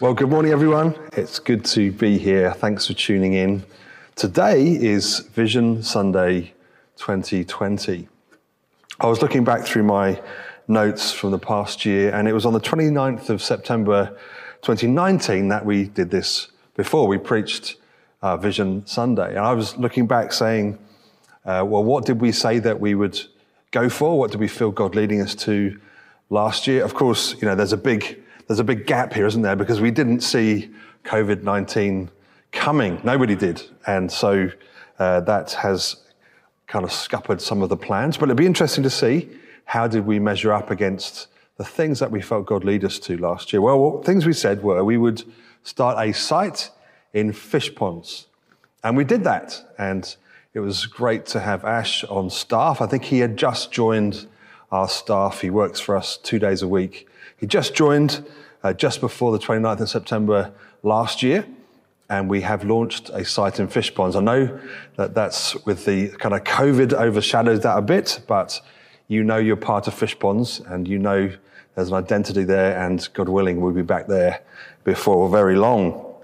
Well, good morning, everyone. It's good to be here. Thanks for tuning in. Today is Vision Sunday 2020. I was looking back through my notes from the past year, and it was on the 29th of September 2019 that we did this before. We preached uh, Vision Sunday. And I was looking back saying, uh, well, what did we say that we would go for? What did we feel God leading us to last year? Of course, you know, there's a big there's a big gap here, isn't there? Because we didn't see COVID 19 coming. Nobody did. And so uh, that has kind of scuppered some of the plans. But it'd be interesting to see how did we measure up against the things that we felt God lead us to last year. Well, things we said were we would start a site in Fishponds. And we did that. And it was great to have Ash on staff. I think he had just joined our staff. He works for us two days a week. He just joined uh, just before the 29th of September last year, and we have launched a site in Fishponds. I know that that's with the kind of COVID overshadows that a bit, but you know you're part of Fishponds and you know there's an identity there, and God willing, we'll be back there before very long.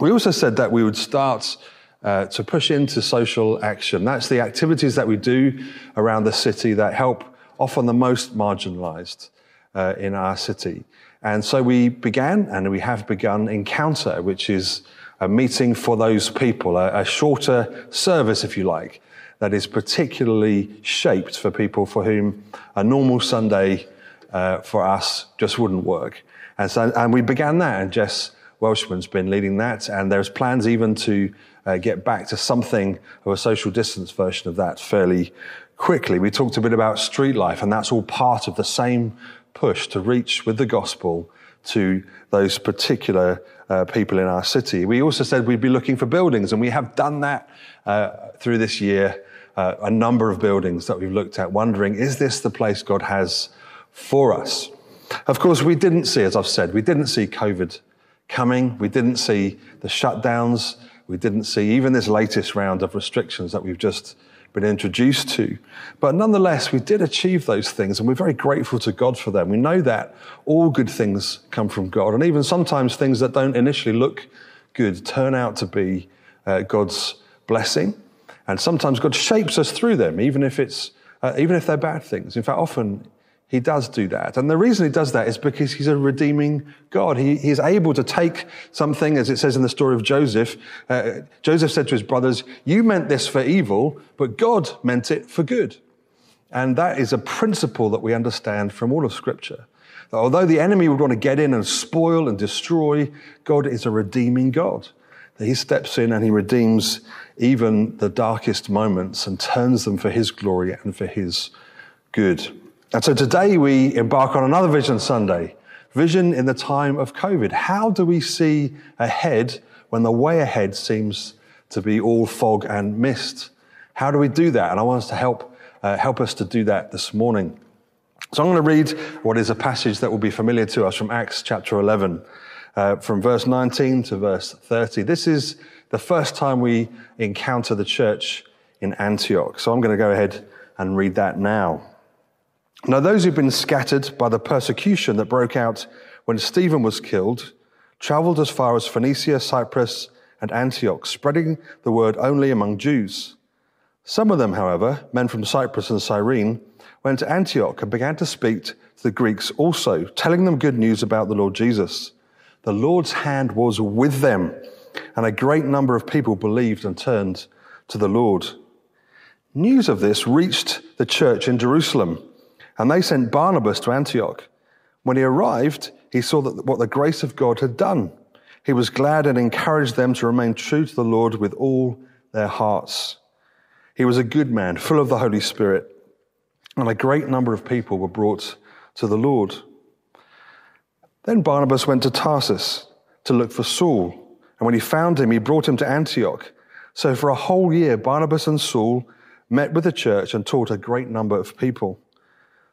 We also said that we would start uh, to push into social action. That's the activities that we do around the city that help often the most marginalized uh, in our city. And so we began, and we have begun Encounter, which is a meeting for those people, a, a shorter service, if you like, that is particularly shaped for people for whom a normal Sunday uh, for us just wouldn't work. And so, and we began that, and Jess Welshman's been leading that, and there's plans even to uh, get back to something of a social distance version of that fairly quickly. We talked a bit about street life, and that's all part of the same push to reach with the gospel to those particular uh, people in our city. We also said we'd be looking for buildings, and we have done that uh, through this year. Uh, a number of buildings that we've looked at, wondering, is this the place God has for us? Of course, we didn't see, as I've said, we didn't see COVID coming. We didn't see the shutdowns. We didn't see even this latest round of restrictions that we've just been introduced to. But nonetheless, we did achieve those things and we're very grateful to God for them. We know that all good things come from God and even sometimes things that don't initially look good turn out to be uh, God's blessing. And sometimes God shapes us through them, even if it's, uh, even if they're bad things. In fact, often he does do that. And the reason he does that is because he's a redeeming God. He, he is able to take something, as it says in the story of Joseph. Uh, Joseph said to his brothers, You meant this for evil, but God meant it for good. And that is a principle that we understand from all of Scripture. That although the enemy would want to get in and spoil and destroy, God is a redeeming God. That he steps in and he redeems even the darkest moments and turns them for his glory and for his good. And so today we embark on another Vision Sunday, vision in the time of COVID. How do we see ahead when the way ahead seems to be all fog and mist? How do we do that? And I want us to help, uh, help us to do that this morning. So I'm going to read what is a passage that will be familiar to us from Acts chapter 11, uh, from verse 19 to verse 30. This is the first time we encounter the church in Antioch. So I'm going to go ahead and read that now. Now, those who've been scattered by the persecution that broke out when Stephen was killed traveled as far as Phoenicia, Cyprus, and Antioch, spreading the word only among Jews. Some of them, however, men from Cyprus and Cyrene, went to Antioch and began to speak to the Greeks also, telling them good news about the Lord Jesus. The Lord's hand was with them, and a great number of people believed and turned to the Lord. News of this reached the church in Jerusalem and they sent Barnabas to Antioch. When he arrived, he saw that what the grace of God had done. He was glad and encouraged them to remain true to the Lord with all their hearts. He was a good man, full of the Holy Spirit, and a great number of people were brought to the Lord. Then Barnabas went to Tarsus to look for Saul, and when he found him, he brought him to Antioch. So for a whole year, Barnabas and Saul met with the church and taught a great number of people.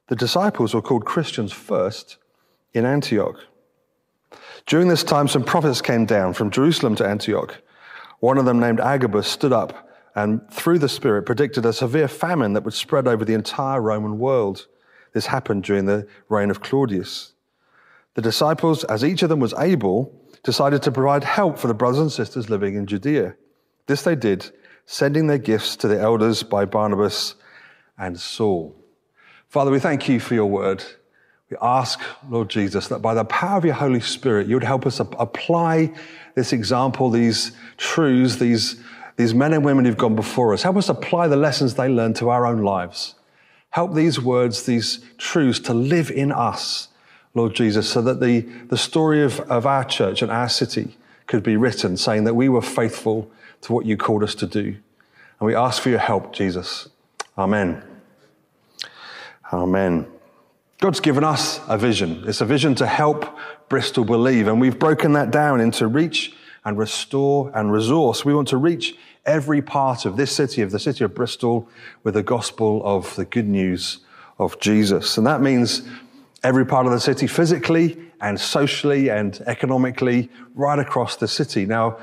The disciples were called Christians first in Antioch. During this time, some prophets came down from Jerusalem to Antioch. One of them, named Agabus, stood up and, through the Spirit, predicted a severe famine that would spread over the entire Roman world. This happened during the reign of Claudius. The disciples, as each of them was able, decided to provide help for the brothers and sisters living in Judea. This they did, sending their gifts to the elders by Barnabas and Saul. Father, we thank you for your word. We ask, Lord Jesus, that by the power of your Holy Spirit, you would help us apply this example, these truths, these, these men and women who've gone before us. Help us apply the lessons they learned to our own lives. Help these words, these truths to live in us, Lord Jesus, so that the, the story of, of our church and our city could be written, saying that we were faithful to what you called us to do. And we ask for your help, Jesus. Amen. Amen. God's given us a vision. It's a vision to help Bristol believe. And we've broken that down into reach and restore and resource. We want to reach every part of this city, of the city of Bristol, with the gospel of the good news of Jesus. And that means every part of the city physically and socially and economically right across the city. Now,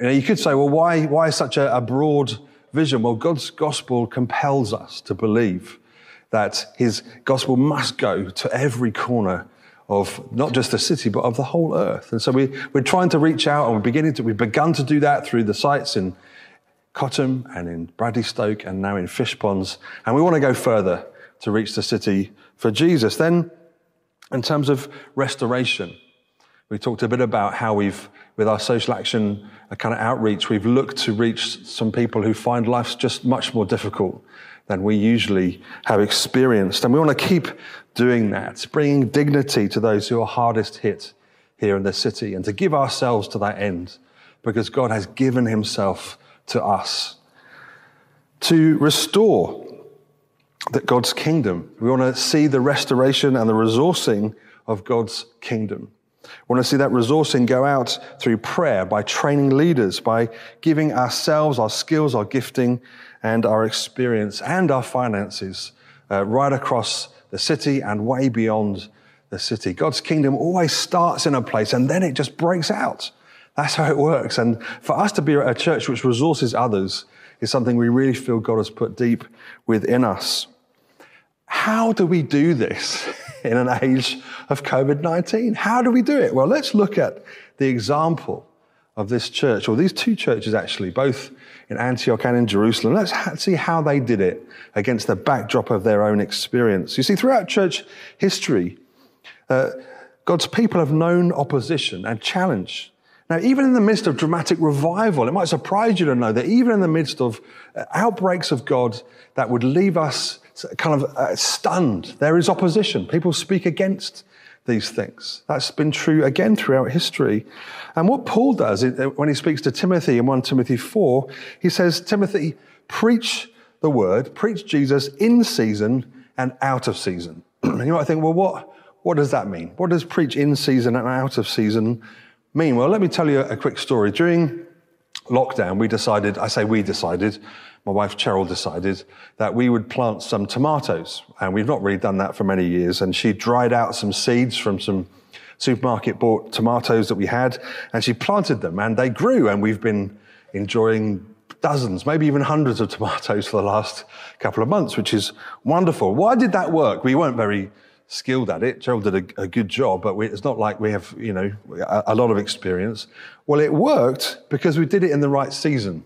you could say, well, why, why such a, a broad vision? Well, God's gospel compels us to believe that his gospel must go to every corner of not just the city, but of the whole earth. And so we, we're trying to reach out and we're beginning to, we've begun to do that through the sites in Cotham and in Bradley Stoke and now in Fishponds. And we want to go further to reach the city for Jesus. Then, in terms of restoration, we talked a bit about how we've, with our social action kind of outreach, we've looked to reach some people who find life just much more difficult than we usually have experienced. And we want to keep doing that, bringing dignity to those who are hardest hit here in the city and to give ourselves to that end because God has given himself to us. To restore that God's kingdom. We want to see the restoration and the resourcing of God's kingdom. We want to see that resourcing go out through prayer, by training leaders, by giving ourselves, our skills, our gifting, and our experience and our finances uh, right across the city and way beyond the city. God's kingdom always starts in a place and then it just breaks out. That's how it works. And for us to be a church which resources others is something we really feel God has put deep within us. How do we do this in an age of COVID 19? How do we do it? Well, let's look at the example of this church, or these two churches actually, both in Antioch and in Jerusalem. Let's see how they did it against the backdrop of their own experience. You see, throughout church history, uh, God's people have known opposition and challenge now, even in the midst of dramatic revival, it might surprise you to know that even in the midst of uh, outbreaks of God that would leave us kind of uh, stunned, there is opposition. People speak against these things. That's been true again throughout history. And what Paul does uh, when he speaks to Timothy in 1 Timothy 4, he says, Timothy, preach the word, preach Jesus in season and out of season. And you might think, well, what, what does that mean? What does preach in season and out of season mean? Well, let me tell you a quick story. During lockdown, we decided, I say we decided, my wife Cheryl decided that we would plant some tomatoes. And we've not really done that for many years. And she dried out some seeds from some supermarket bought tomatoes that we had, and she planted them, and they grew. And we've been enjoying dozens, maybe even hundreds of tomatoes for the last couple of months, which is wonderful. Why did that work? We weren't very skilled at it. Gerald did a, a good job, but we, it's not like we have, you know, a, a, lot of experience. Well, it worked because we did it in the right season.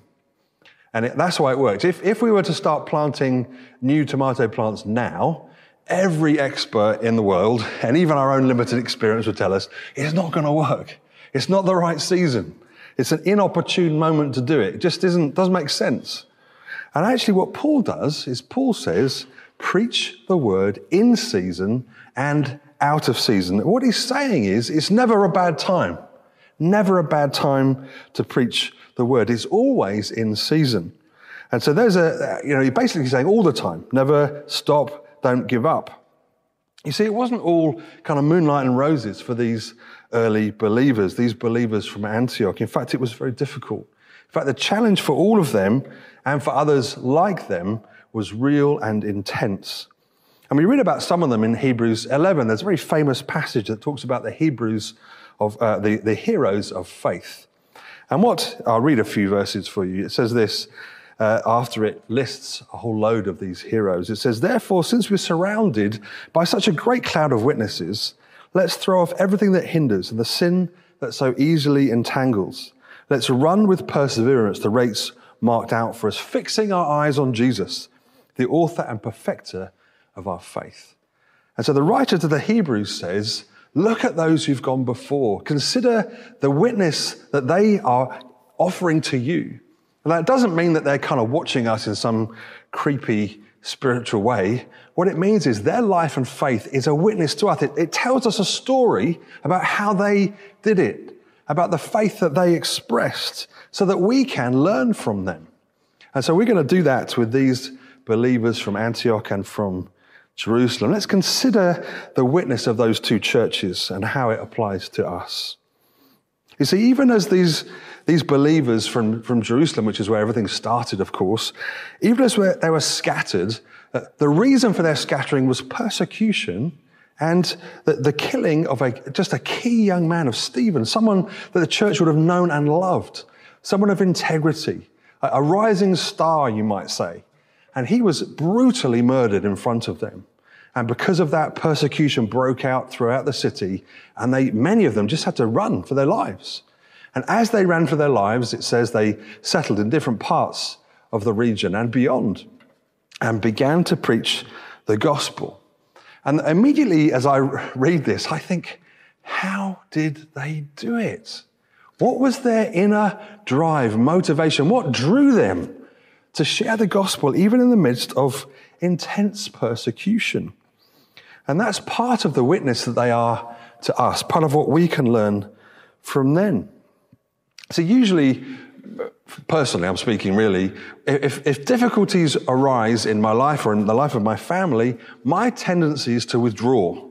And it, that's why it worked. If, if we were to start planting new tomato plants now, every expert in the world, and even our own limited experience would tell us, it's not going to work. It's not the right season. It's an inopportune moment to do it. It just isn't, doesn't make sense. And actually what Paul does is Paul says, preach the word in season and out of season. What he's saying is, it's never a bad time. Never a bad time to preach the word. is always in season. And so there's a, you know, you're basically saying all the time, never stop, don't give up. You see, it wasn't all kind of moonlight and roses for these early believers, these believers from Antioch. In fact, it was very difficult. In fact, the challenge for all of them and for others like them was real and intense. And we read about some of them in Hebrews 11. There's a very famous passage that talks about the Hebrews of uh, the, the heroes of faith. And what I'll read a few verses for you. It says this uh, after it lists a whole load of these heroes. It says, Therefore, since we're surrounded by such a great cloud of witnesses, let's throw off everything that hinders and the sin that so easily entangles. Let's run with perseverance the race marked out for us, fixing our eyes on Jesus, the author and perfecter of our faith. And so the writer to the Hebrews says, Look at those who've gone before. Consider the witness that they are offering to you. And that doesn't mean that they're kind of watching us in some creepy spiritual way. What it means is their life and faith is a witness to us. It, it tells us a story about how they did it, about the faith that they expressed, so that we can learn from them. And so we're going to do that with these believers from Antioch and from Jerusalem. Let's consider the witness of those two churches and how it applies to us. You see, even as these, these believers from, from Jerusalem, which is where everything started, of course, even as they were scattered, uh, the reason for their scattering was persecution and the, the killing of a, just a key young man of Stephen, someone that the church would have known and loved, someone of integrity, a, a rising star, you might say. And he was brutally murdered in front of them. And because of that, persecution broke out throughout the city, and they, many of them just had to run for their lives. And as they ran for their lives, it says they settled in different parts of the region and beyond and began to preach the gospel. And immediately as I read this, I think, how did they do it? What was their inner drive, motivation? What drew them to share the gospel even in the midst of intense persecution? And that's part of the witness that they are to us, part of what we can learn from them. So, usually, personally, I'm speaking really, if, if difficulties arise in my life or in the life of my family, my tendency is to withdraw.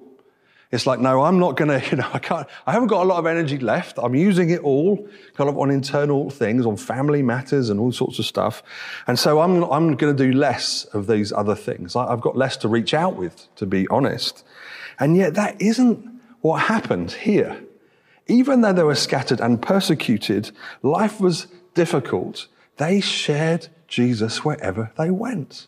It's like, no, I'm not going to, you know, I can't, I haven't got a lot of energy left. I'm using it all kind of on internal things, on family matters and all sorts of stuff. And so I'm, I'm going to do less of these other things. I've got less to reach out with, to be honest. And yet that isn't what happened here. Even though they were scattered and persecuted, life was difficult. They shared Jesus wherever they went.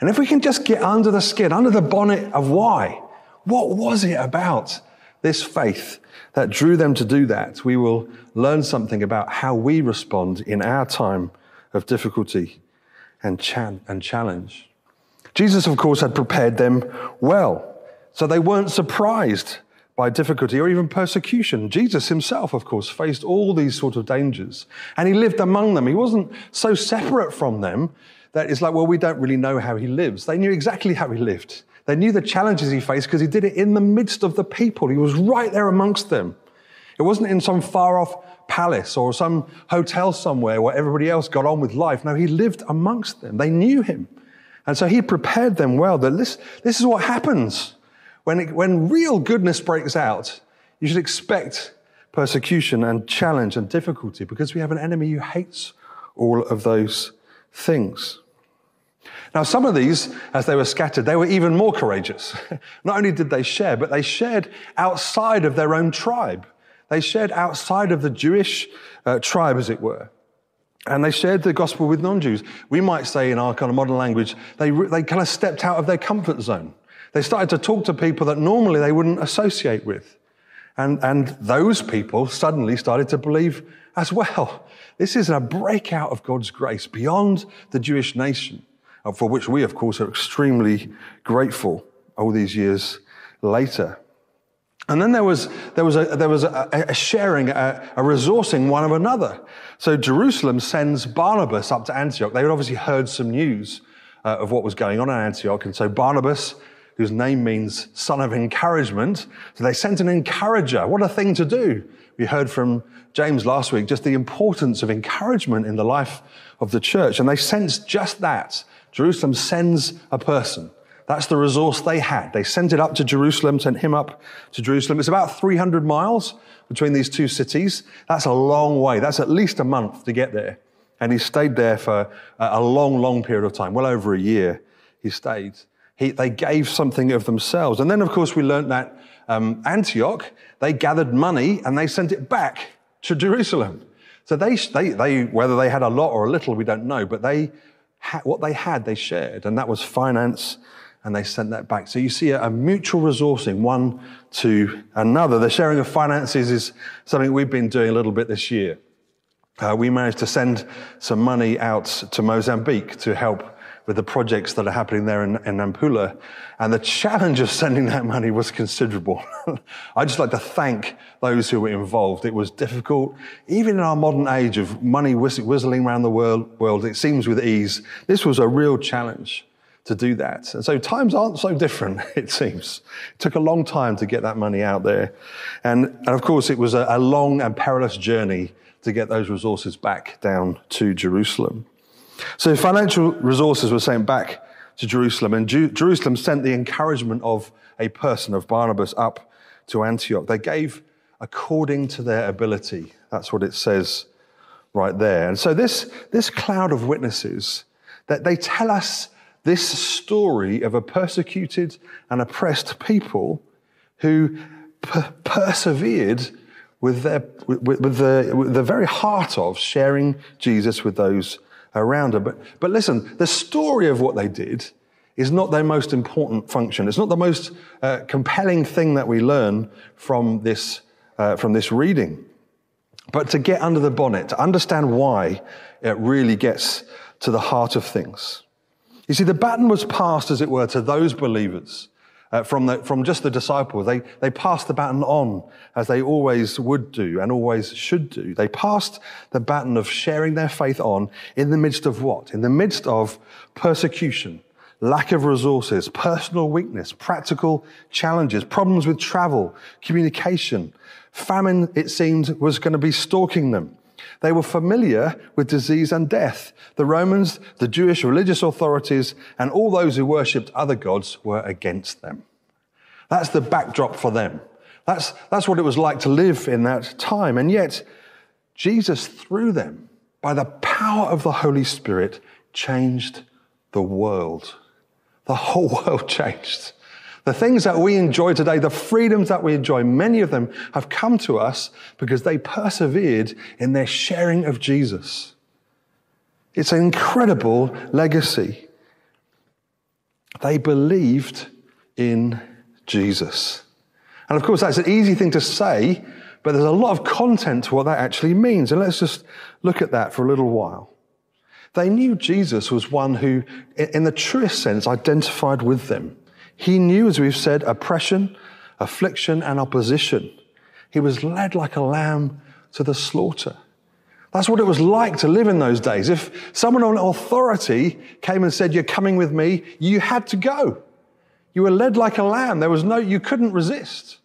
And if we can just get under the skin, under the bonnet of why, what was it about this faith that drew them to do that? We will learn something about how we respond in our time of difficulty and, cha- and challenge. Jesus, of course, had prepared them well, so they weren't surprised by difficulty or even persecution. Jesus himself, of course, faced all these sort of dangers and he lived among them. He wasn't so separate from them that it's like, well, we don't really know how he lives. They knew exactly how he lived. They knew the challenges he faced because he did it in the midst of the people. He was right there amongst them. It wasn't in some far off palace or some hotel somewhere where everybody else got on with life. No, he lived amongst them. They knew him. And so he prepared them well that this, this is what happens. When, it, when real goodness breaks out, you should expect persecution and challenge and difficulty because we have an enemy who hates all of those things. Now, some of these, as they were scattered, they were even more courageous. Not only did they share, but they shared outside of their own tribe. They shared outside of the Jewish uh, tribe, as it were. And they shared the gospel with non Jews. We might say in our kind of modern language, they, they kind of stepped out of their comfort zone. They started to talk to people that normally they wouldn't associate with. And, and those people suddenly started to believe as well. This is a breakout of God's grace beyond the Jewish nation. Uh, for which we, of course, are extremely grateful all these years later. And then there was, there was, a, there was a, a sharing, a, a, resourcing one of another. So Jerusalem sends Barnabas up to Antioch. They had obviously heard some news uh, of what was going on in Antioch. And so Barnabas, whose name means son of encouragement, so they sent an encourager. What a thing to do. We heard from James last week just the importance of encouragement in the life of the church. And they sensed just that Jerusalem sends a person. That's the resource they had. They sent it up to Jerusalem, sent him up to Jerusalem. It's about 300 miles between these two cities. That's a long way. That's at least a month to get there. And he stayed there for a long, long period of time, well over a year he stayed. He, they gave something of themselves. And then, of course, we learned that um, Antioch, they gathered money and they sent it back to Jerusalem. So they, they, they, whether they had a lot or a little, we don't know, but they what they had, they shared, and that was finance and they sent that back. So you see a, a mutual resourcing, one to another. The sharing of finances is something we've been doing a little bit this year. Uh, we managed to send some money out to Mozambique to help with the projects that are happening there in, in Nampula. And the challenge of sending that money was considerable. I'd just like to thank those who were involved. It was difficult. Even in our modern age of money whistling around the world, world, it seems with ease. This was a real challenge to do that. And so times aren't so different, it seems. It took a long time to get that money out there. And, and of course, it was a, a long and perilous journey to get those resources back down to Jerusalem. So financial resources were sent back to Jerusalem, and Ju- Jerusalem sent the encouragement of a person, of Barnabas, up to Antioch. They gave according to their ability. That's what it says right there. And so this, this cloud of witnesses, that they tell us this story of a persecuted and oppressed people who per- persevered with, their, with, with, the, with the very heart of sharing Jesus with those around her. But, but listen, the story of what they did is not their most important function. It's not the most uh, compelling thing that we learn from this, uh, from this reading. But to get under the bonnet, to understand why it really gets to the heart of things. You see, the baton was passed, as it were, to those believers uh, from, the, from just the disciples. They, they passed the baton on as they always would do and always should do. They passed the baton of sharing their faith on in the midst of what? In the midst of persecution, lack of resources, personal weakness, practical challenges, problems with travel, communication. Famine, it seemed, was going to be stalking them. They were familiar with disease and death. The Romans, the Jewish religious authorities, and all those who worshipped other gods were against them. That's the backdrop for them. That's, that's what it was like to live in that time. And yet, Jesus, through them, by the power of the Holy Spirit, changed the world. The whole world changed. The things that we enjoy today, the freedoms that we enjoy, many of them have come to us because they persevered in their sharing of Jesus. It's an incredible legacy. They believed in Jesus. And of course, that's an easy thing to say, but there's a lot of content to what that actually means. And let's just look at that for a little while. They knew Jesus was one who, in the truest sense, identified with them. He knew, as we've said, oppression, affliction, and opposition. He was led like a lamb to the slaughter. That's what it was like to live in those days. If someone on authority came and said, You're coming with me, you had to go. You were led like a lamb. There was no, you couldn't resist.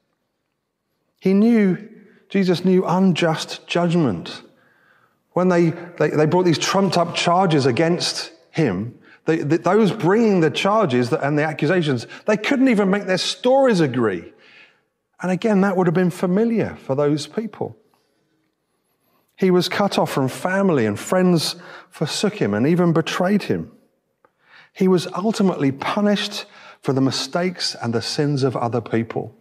He knew, Jesus knew unjust judgment. When they, they, they brought these trumped up charges against him, they, those bringing the charges and the accusations, they couldn't even make their stories agree. And again, that would have been familiar for those people. He was cut off from family, and friends forsook him and even betrayed him. He was ultimately punished for the mistakes and the sins of other people.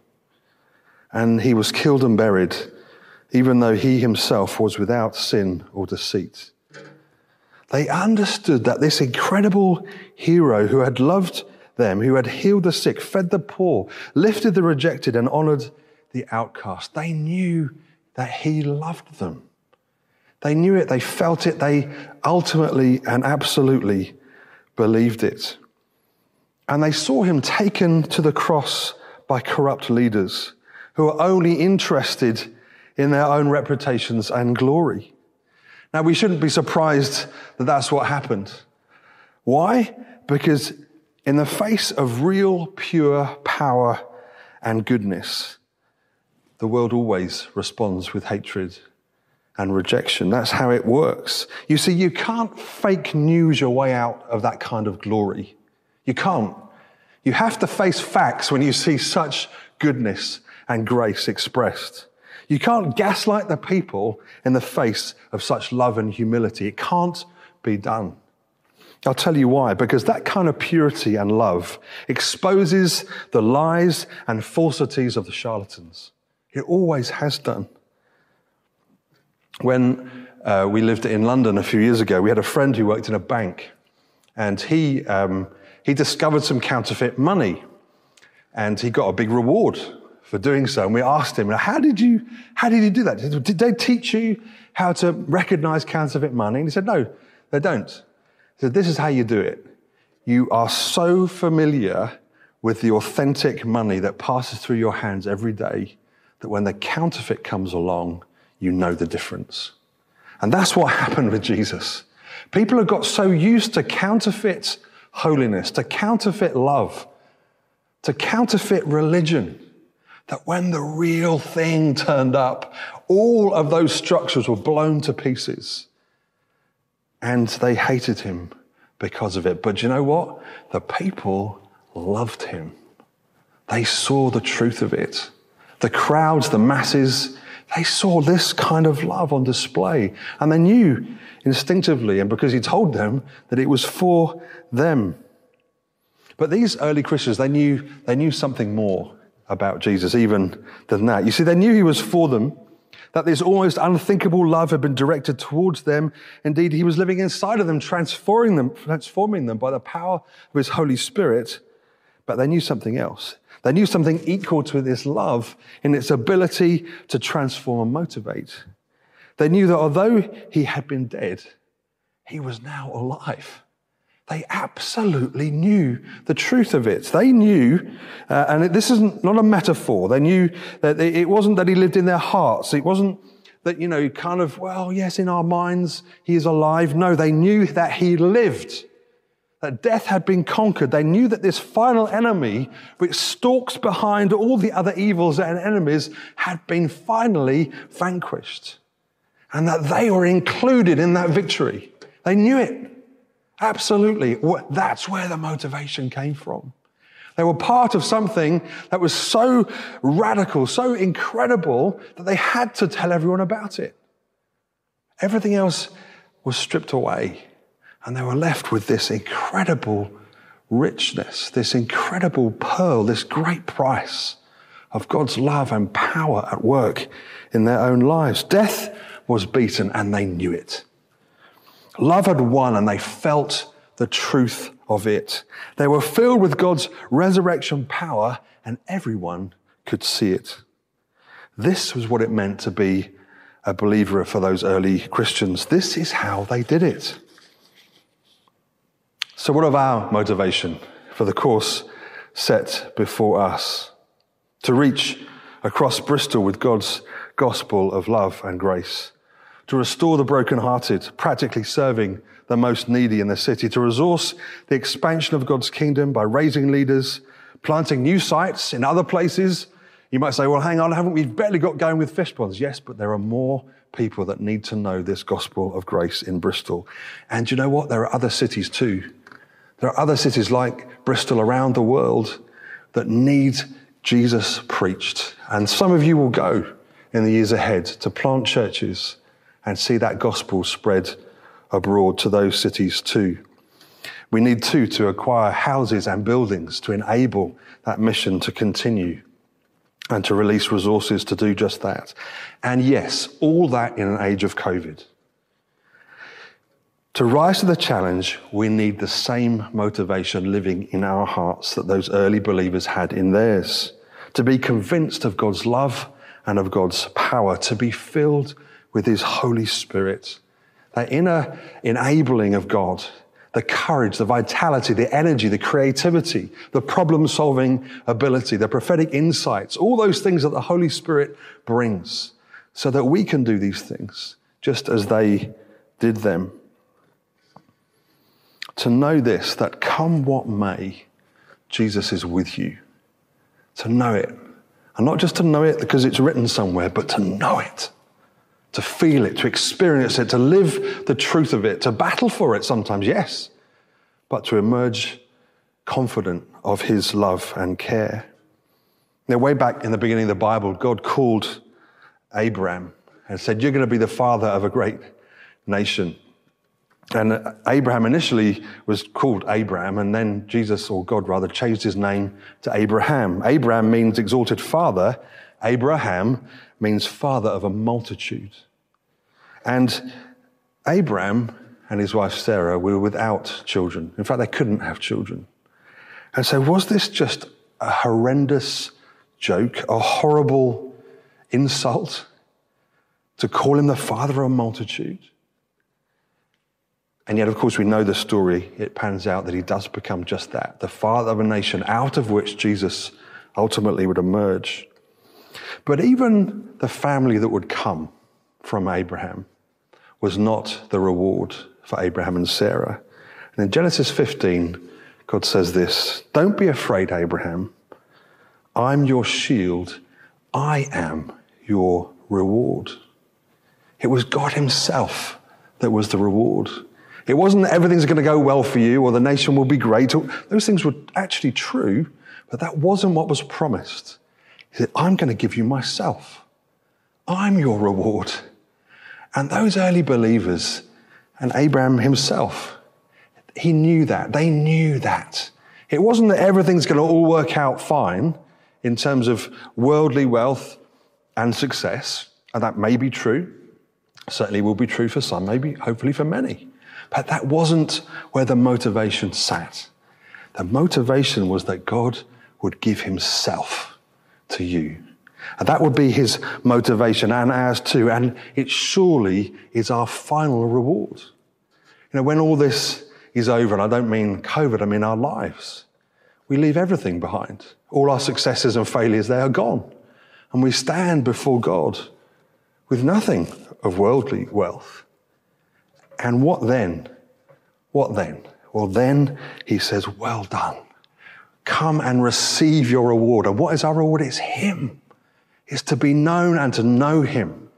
And he was killed and buried, even though he himself was without sin or deceit. They understood that this incredible hero who had loved them, who had healed the sick, fed the poor, lifted the rejected, and honored the outcast, they knew that he loved them. They knew it, they felt it, they ultimately and absolutely believed it. And they saw him taken to the cross by corrupt leaders who are only interested in their own reputations and glory. Now, we shouldn't be surprised that that's what happened. Why? Because in the face of real, pure power and goodness, the world always responds with hatred and rejection. That's how it works. You see, you can't fake news your way out of that kind of glory. You can't. You have to face facts when you see such goodness and grace expressed. You can't gaslight the people in the face of such love and humility. It can't be done. I'll tell you why. Because that kind of purity and love exposes the lies and falsities of the charlatans. It always has done. When uh, we lived in London a few years ago, we had a friend who worked in a bank, and he um, he discovered some counterfeit money and he got a big reward for doing so. And we asked him, how did you, how did you do that? Did they teach you how to recognize counterfeit money? And he said, no, they don't. He said, this is how you do it. You are so familiar with the authentic money that passes through your hands every day that when the counterfeit comes along, you know the difference. And that's what happened with Jesus. People have got so used to counterfeit holiness, to counterfeit love, to counterfeit religion, that when the real thing turned up, all of those structures were blown to pieces. And they hated him because of it. But you know what? The people loved him. They saw the truth of it. The crowds, the masses, they saw this kind of love on display. And they knew instinctively, and because he told them, that it was for them. But these early Christians, they knew, they knew something more about Jesus even than that. You see, they knew he was for them, that this almost unthinkable love had been directed towards them. Indeed, he was living inside of them, transforming them, transforming them by the power of his Holy Spirit. But they knew something else. They knew something equal to this love in its ability to transform and motivate. They knew that although he had been dead, he was now alive. They absolutely knew the truth of it. They knew, uh, and this isn't not a metaphor. They knew that it wasn't that he lived in their hearts. It wasn't that, you know, kind of, well, yes, in our minds, he is alive. No, they knew that he lived, that death had been conquered. They knew that this final enemy, which stalks behind all the other evils and enemies, had been finally vanquished and that they were included in that victory. They knew it. Absolutely. That's where the motivation came from. They were part of something that was so radical, so incredible that they had to tell everyone about it. Everything else was stripped away, and they were left with this incredible richness, this incredible pearl, this great price of God's love and power at work in their own lives. Death was beaten, and they knew it. Love had won and they felt the truth of it. They were filled with God's resurrection power and everyone could see it. This was what it meant to be a believer for those early Christians. This is how they did it. So, what of our motivation for the course set before us? To reach across Bristol with God's gospel of love and grace to restore the brokenhearted, practically serving the most needy in the city, to resource the expansion of God's kingdom by raising leaders, planting new sites in other places. You might say, well, hang on, haven't we barely got going with Fishponds? Yes, but there are more people that need to know this gospel of grace in Bristol. And you know what? There are other cities too. There are other cities like Bristol around the world that need Jesus preached. And some of you will go in the years ahead to plant churches and see that gospel spread abroad to those cities too. We need too to acquire houses and buildings to enable that mission to continue and to release resources to do just that. And yes, all that in an age of COVID. To rise to the challenge, we need the same motivation living in our hearts that those early believers had in theirs. To be convinced of God's love and of God's power, to be filled with His Holy Spirit. That inner enabling of God, the courage, the vitality, the energy, the creativity, the problem solving ability, the prophetic insights, all those things that the Holy Spirit brings so that we can do these things just as they did them. To know this, that come what may, Jesus is with you. To know it. And not just to know it because it's written somewhere, but to know it to feel it, to experience it, to live the truth of it, to battle for it sometimes, yes, but to emerge confident of his love and care. Now, way back in the beginning of the Bible, God called Abraham and said, You're going to be the father of a great nation. And Abraham initially was called Abram, and then Jesus, or God rather, changed his name to Abraham. Abram means exalted father. Abraham means father of a multitude. And Abraham and his wife Sarah were without children. In fact, they couldn't have children. And so, was this just a horrendous joke, a horrible insult to call him the father of a multitude? And yet, of course, we know the story. It pans out that he does become just that the father of a nation out of which Jesus ultimately would emerge. But even the family that would come from Abraham was not the reward for Abraham and Sarah. And in Genesis 15, God says this Don't be afraid, Abraham. I'm your shield. I am your reward. It was God Himself that was the reward. It wasn't that everything's going to go well for you or the nation will be great. Those things were actually true, but that wasn't what was promised. He said, I'm going to give you myself. I'm your reward. And those early believers and Abraham himself, he knew that. They knew that. It wasn't that everything's going to all work out fine in terms of worldly wealth and success. And that may be true. Certainly will be true for some, maybe, hopefully for many. But that wasn't where the motivation sat. The motivation was that God would give himself to you. And that would be his motivation and ours too. And it surely is our final reward. You know, when all this is over, and I don't mean COVID, I mean our lives, we leave everything behind. All our successes and failures, they are gone. And we stand before God with nothing of worldly wealth. And what then? What then? Well, then he says, Well done. Come and receive your reward. And what is our reward? It's Him. It's to be known and to know Him.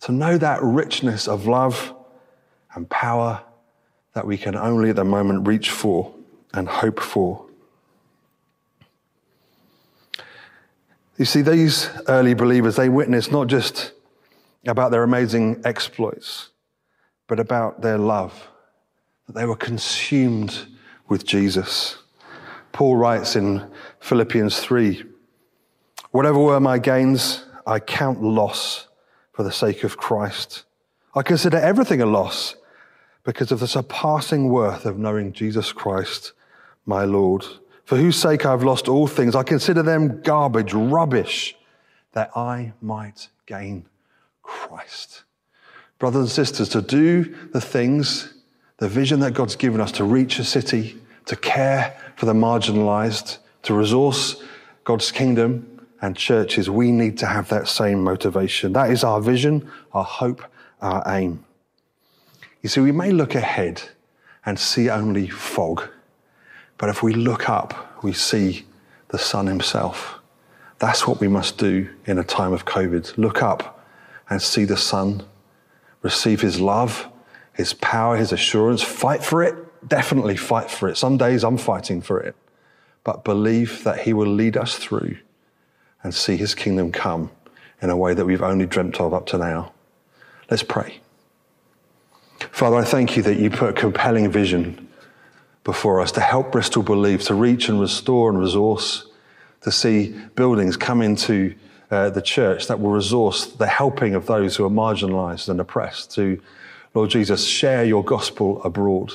To know that richness of love and power that we can only at the moment reach for and hope for. You see, these early believers, they witnessed not just about their amazing exploits, but about their love, that they were consumed with Jesus. Paul writes in Philippians 3 Whatever were my gains, I count loss for the sake of Christ. I consider everything a loss because of the surpassing worth of knowing Jesus Christ, my Lord, for whose sake I've lost all things. I consider them garbage, rubbish, that I might gain Christ brothers and sisters, to do the things, the vision that God's given us to reach a city, to care for the marginalized, to resource God's kingdom and churches, we need to have that same motivation. That is our vision, our hope, our aim. You see, we may look ahead and see only fog, but if we look up, we see the sun Himself. That's what we must do in a time of COVID. Look up and see the sun, receive his love, his power, his assurance. Fight for it. Definitely fight for it. Some days I'm fighting for it. But believe that he will lead us through and see his kingdom come in a way that we've only dreamt of up to now. Let's pray. Father, I thank you that you put a compelling vision before us to help Bristol believe, to reach and restore and resource, to see buildings come into uh, the church that will resource the helping of those who are marginalized and oppressed to, Lord Jesus, share your gospel abroad.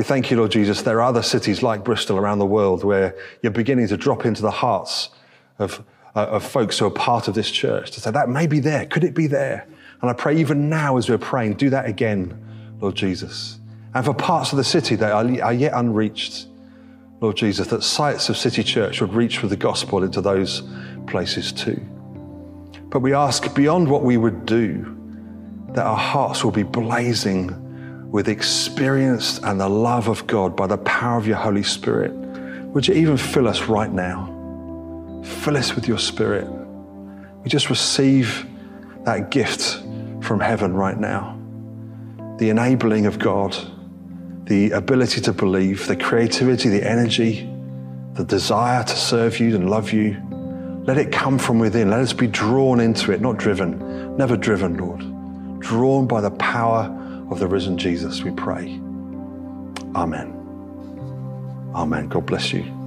We thank you, Lord Jesus. There are other cities like Bristol around the world where you're beginning to drop into the hearts of, uh, of folks who are part of this church to say, that may be there. Could it be there? And I pray even now as we're praying, do that again, Lord Jesus. And for parts of the city that are, are yet unreached, Lord Jesus, that sites of City Church would reach with the gospel into those places too. But we ask beyond what we would do, that our hearts will be blazing with experience and the love of God by the power of your Holy Spirit. Would you even fill us right now? Fill us with your Spirit. We just receive that gift from heaven right now. The enabling of God, the ability to believe, the creativity, the energy, the desire to serve you and love you. Let it come from within. Let us be drawn into it, not driven. Never driven, Lord. Drawn by the power of the risen Jesus, we pray. Amen. Amen. God bless you.